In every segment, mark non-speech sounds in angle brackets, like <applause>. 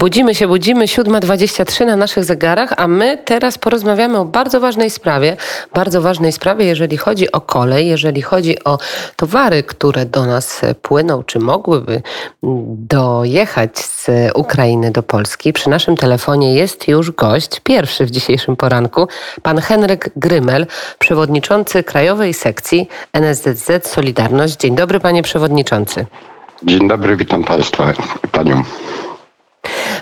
Budzimy się, budzimy, 7.23 na naszych zegarach, a my teraz porozmawiamy o bardzo ważnej sprawie. Bardzo ważnej sprawie, jeżeli chodzi o kolej, jeżeli chodzi o towary, które do nas płyną, czy mogłyby dojechać z Ukrainy do Polski. Przy naszym telefonie jest już gość, pierwszy w dzisiejszym poranku, pan Henryk Grymel, przewodniczący Krajowej Sekcji NSZZ Solidarność. Dzień dobry, panie przewodniczący. Dzień dobry, witam państwa, panią.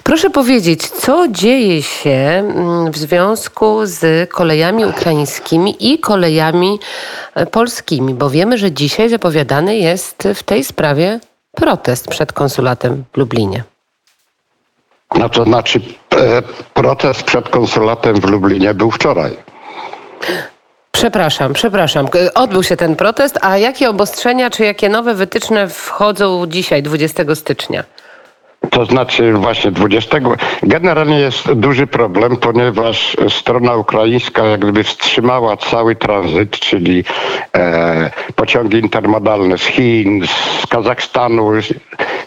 Proszę powiedzieć, co dzieje się mm, w związku z kolejami ukraińskimi i kolejami e, polskimi? Bo wiemy, że dzisiaj zapowiadany jest w tej sprawie protest przed konsulatem w Lublinie. No to znaczy, e, protest przed konsulatem w Lublinie był wczoraj. Przepraszam, przepraszam. Odbył się ten protest, a jakie obostrzenia czy jakie nowe wytyczne wchodzą dzisiaj, 20 stycznia? To znaczy właśnie 20. Generalnie jest duży problem, ponieważ strona ukraińska jak gdyby wstrzymała cały tranzyt, czyli e, pociągi intermodalne z Chin, z Kazachstanu,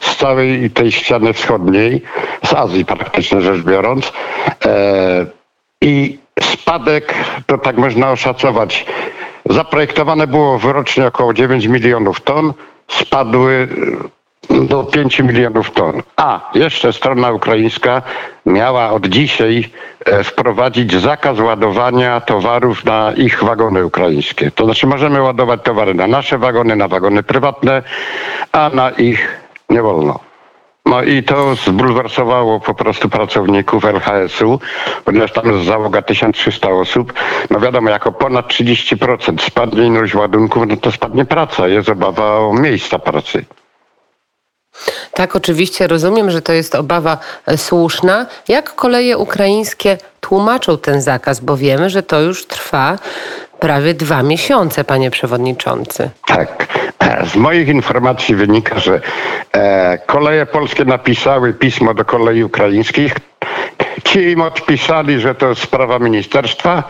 z całej tej ściany wschodniej, z Azji praktycznie rzecz biorąc. E, I spadek, to tak można oszacować, zaprojektowane było wyrocznie około 9 milionów ton, spadły do 5 milionów ton. A jeszcze strona ukraińska miała od dzisiaj e, wprowadzić zakaz ładowania towarów na ich wagony ukraińskie. To znaczy możemy ładować towary na nasze wagony, na wagony prywatne, a na ich nie wolno. No i to zbulwersowało po prostu pracowników LHS-u, ponieważ tam jest załoga 1300 osób. No wiadomo, jako ponad 30% spadnie ilość ładunków, no to spadnie praca. Jest obawa o miejsca pracy. Tak, oczywiście rozumiem, że to jest obawa e, słuszna. Jak koleje ukraińskie tłumaczą ten zakaz, bo wiemy, że to już trwa prawie dwa miesiące, panie przewodniczący. Tak. Z moich informacji wynika, że e, koleje polskie napisały pismo do kolei ukraińskich. Ci im odpisali, że to sprawa ministerstwa.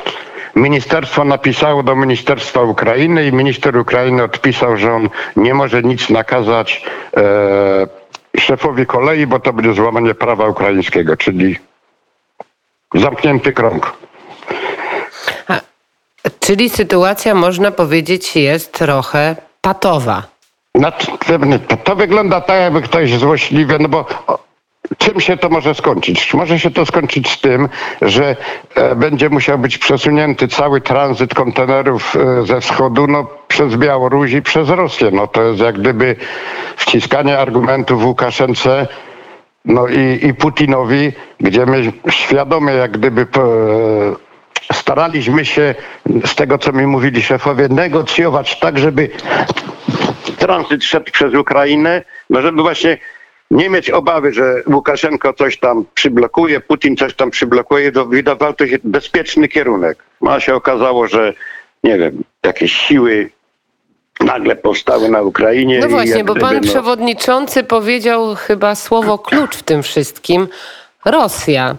Ministerstwo napisało do Ministerstwa Ukrainy i minister Ukrainy odpisał, że on nie może nic nakazać e, szefowi kolei, bo to będzie złamanie prawa ukraińskiego, czyli zamknięty krąg. A, czyli sytuacja, można powiedzieć, jest trochę patowa. To wygląda tak, jakby ktoś złośliwie, no bo Czym się to może skończyć? Może się to skończyć z tym, że e, będzie musiał być przesunięty cały tranzyt kontenerów e, ze wschodu no, przez Białoruś i przez Rosję. No, to jest jak gdyby wciskanie argumentów Łukaszence no, i, i Putinowi, gdzie my świadomie jak gdyby e, staraliśmy się z tego, co mi mówili szefowie, negocjować tak, żeby tranzyt szedł przez Ukrainę, no żeby właśnie nie mieć obawy, że Łukaszenko coś tam przyblokuje, Putin coś tam przyblokuje, to wydawał to się bezpieczny kierunek. No, a się okazało, że nie wiem, jakieś siły nagle powstały na Ukrainie. No właśnie, bo pan no... przewodniczący powiedział chyba słowo klucz w tym wszystkim. Rosja.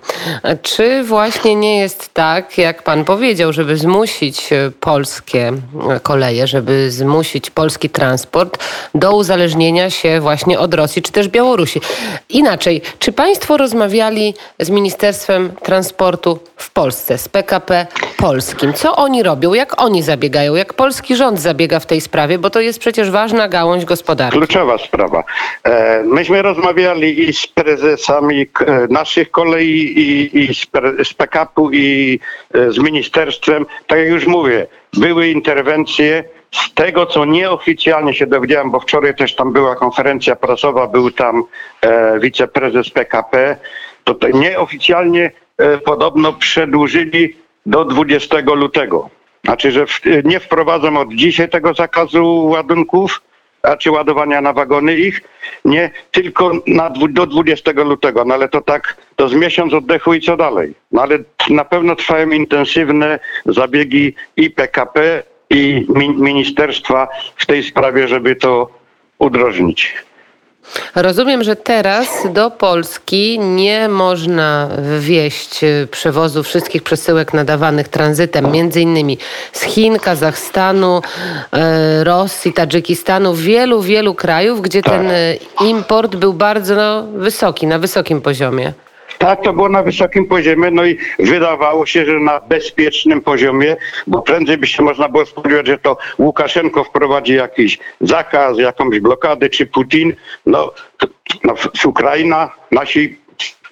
Czy właśnie nie jest tak, jak pan powiedział, żeby zmusić e, polskie e, koleje, żeby zmusić polski transport do uzależnienia się właśnie od Rosji czy też Białorusi? Inaczej, czy państwo rozmawiali z Ministerstwem Transportu w Polsce, z PKP polskim? Co oni robią? Jak oni zabiegają? Jak polski rząd zabiega w tej sprawie? Bo to jest przecież ważna gałąź gospodarki. Kluczowa sprawa. E, myśmy rozmawiali i z prezesami naszych naszych kolei i, i z PKP-u i e, z ministerstwem, tak jak już mówię, były interwencje. Z tego, co nieoficjalnie się dowiedziałem, bo wczoraj też tam była konferencja prasowa, był tam e, wiceprezes PKP, to, nieoficjalnie e, podobno przedłużyli do 20 lutego. Znaczy, że w, nie wprowadzą od dzisiaj tego zakazu ładunków, a czy ładowania na wagony ich, nie tylko na, do 20 lutego, no ale to tak, to z miesiąc oddechu i co dalej. No ale na pewno trwają intensywne zabiegi i PKP i ministerstwa w tej sprawie, żeby to udrożnić. Rozumiem, że teraz do Polski nie można wwieźć y, przewozu wszystkich przesyłek nadawanych tranzytem, między innymi z Chin, Kazachstanu, y, Rosji, Tadżykistanu, wielu, wielu krajów, gdzie tak. ten y, import był bardzo wysoki, na wysokim poziomie. Tak, to było na wysokim poziomie, no i wydawało się, że na bezpiecznym poziomie, bo prędzej by się można było spodziewać, że to Łukaszenko wprowadzi jakiś zakaz, jakąś blokadę, czy Putin. No, no Ukraina, nasi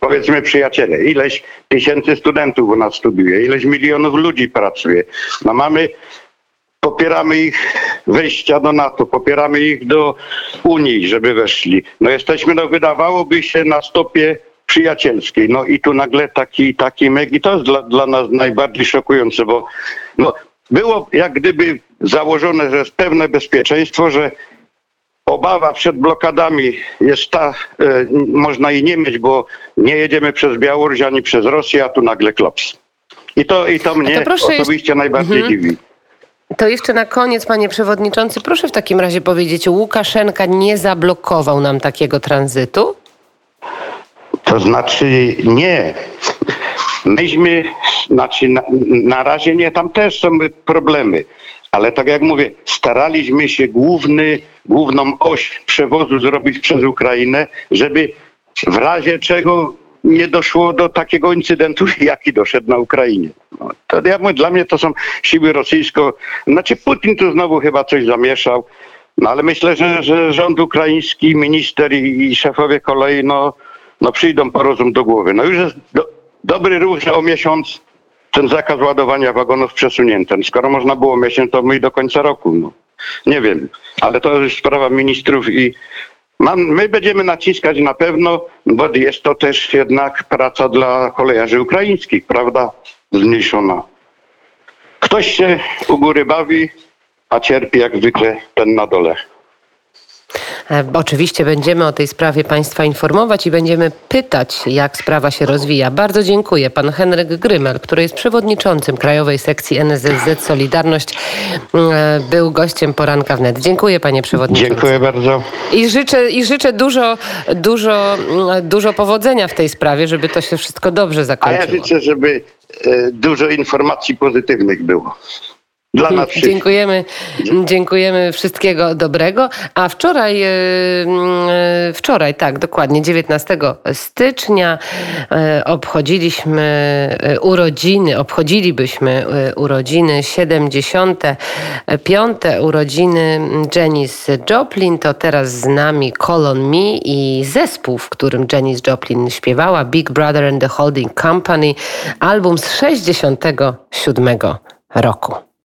powiedzmy przyjaciele, ileś tysięcy studentów u nas studiuje, ileś milionów ludzi pracuje. No mamy popieramy ich wejścia do NATO, popieramy ich do Unii, żeby weszli. No jesteśmy, no wydawałoby się na stopie przyjacielskiej. No i tu nagle taki, taki meg i to jest dla, dla nas najbardziej szokujące, bo no, było jak gdyby założone, że jest pewne bezpieczeństwo, że obawa przed blokadami jest ta, e, można jej nie mieć, bo nie jedziemy przez Białoruś ani przez Rosję, a tu nagle klops. I to, i to mnie to osobiście jeszcze... najbardziej mhm. dziwi. To jeszcze na koniec, panie przewodniczący, proszę w takim razie powiedzieć, Łukaszenka nie zablokował nam takiego tranzytu? To znaczy nie. Myśmy, znaczy na, na razie nie, tam też są problemy. Ale tak jak mówię, staraliśmy się główny, główną oś przewozu zrobić przez Ukrainę, żeby w razie czego nie doszło do takiego incydentu, <laughs> jaki doszedł na Ukrainie. No, to ja mówię, dla mnie to są siły rosyjsko. Znaczy Putin tu znowu chyba coś zamieszał. No ale myślę, że, że rząd ukraiński, minister i, i szefowie kolei no, no przyjdą po rozum do głowy. No już jest do, dobry ruch, że o miesiąc ten zakaz ładowania wagonów przesunięty. Skoro można było miesiąc, to my do końca roku. No. Nie wiem, ale to jest sprawa ministrów i mam, my będziemy naciskać na pewno, bo jest to też jednak praca dla kolejarzy ukraińskich, prawda? Zmniejszona. Ktoś się u góry bawi, a cierpi jak zwykle ten na dole. E, oczywiście będziemy o tej sprawie Państwa informować i będziemy pytać, jak sprawa się rozwija. Bardzo dziękuję. Pan Henryk Grymel, który jest przewodniczącym Krajowej Sekcji NSZZ Solidarność, e, był gościem poranka wnet. Dziękuję panie przewodniczący. Dziękuję bardzo. I życzę, i życzę dużo, dużo, mm, dużo powodzenia w tej sprawie, żeby to się wszystko dobrze zakończyło. A ja życzę, żeby e, dużo informacji pozytywnych było dla nas wszystkich. Dziękujemy, dziękujemy wszystkiego dobrego. A wczoraj, e, e, wczoraj, tak, dokładnie, 19 stycznia e, obchodziliśmy urodziny, obchodzilibyśmy urodziny 75. urodziny Janis Joplin. To teraz z nami Colon Me i zespół, w którym Janis Joplin śpiewała, Big Brother and the Holding Company, album z 67 roku.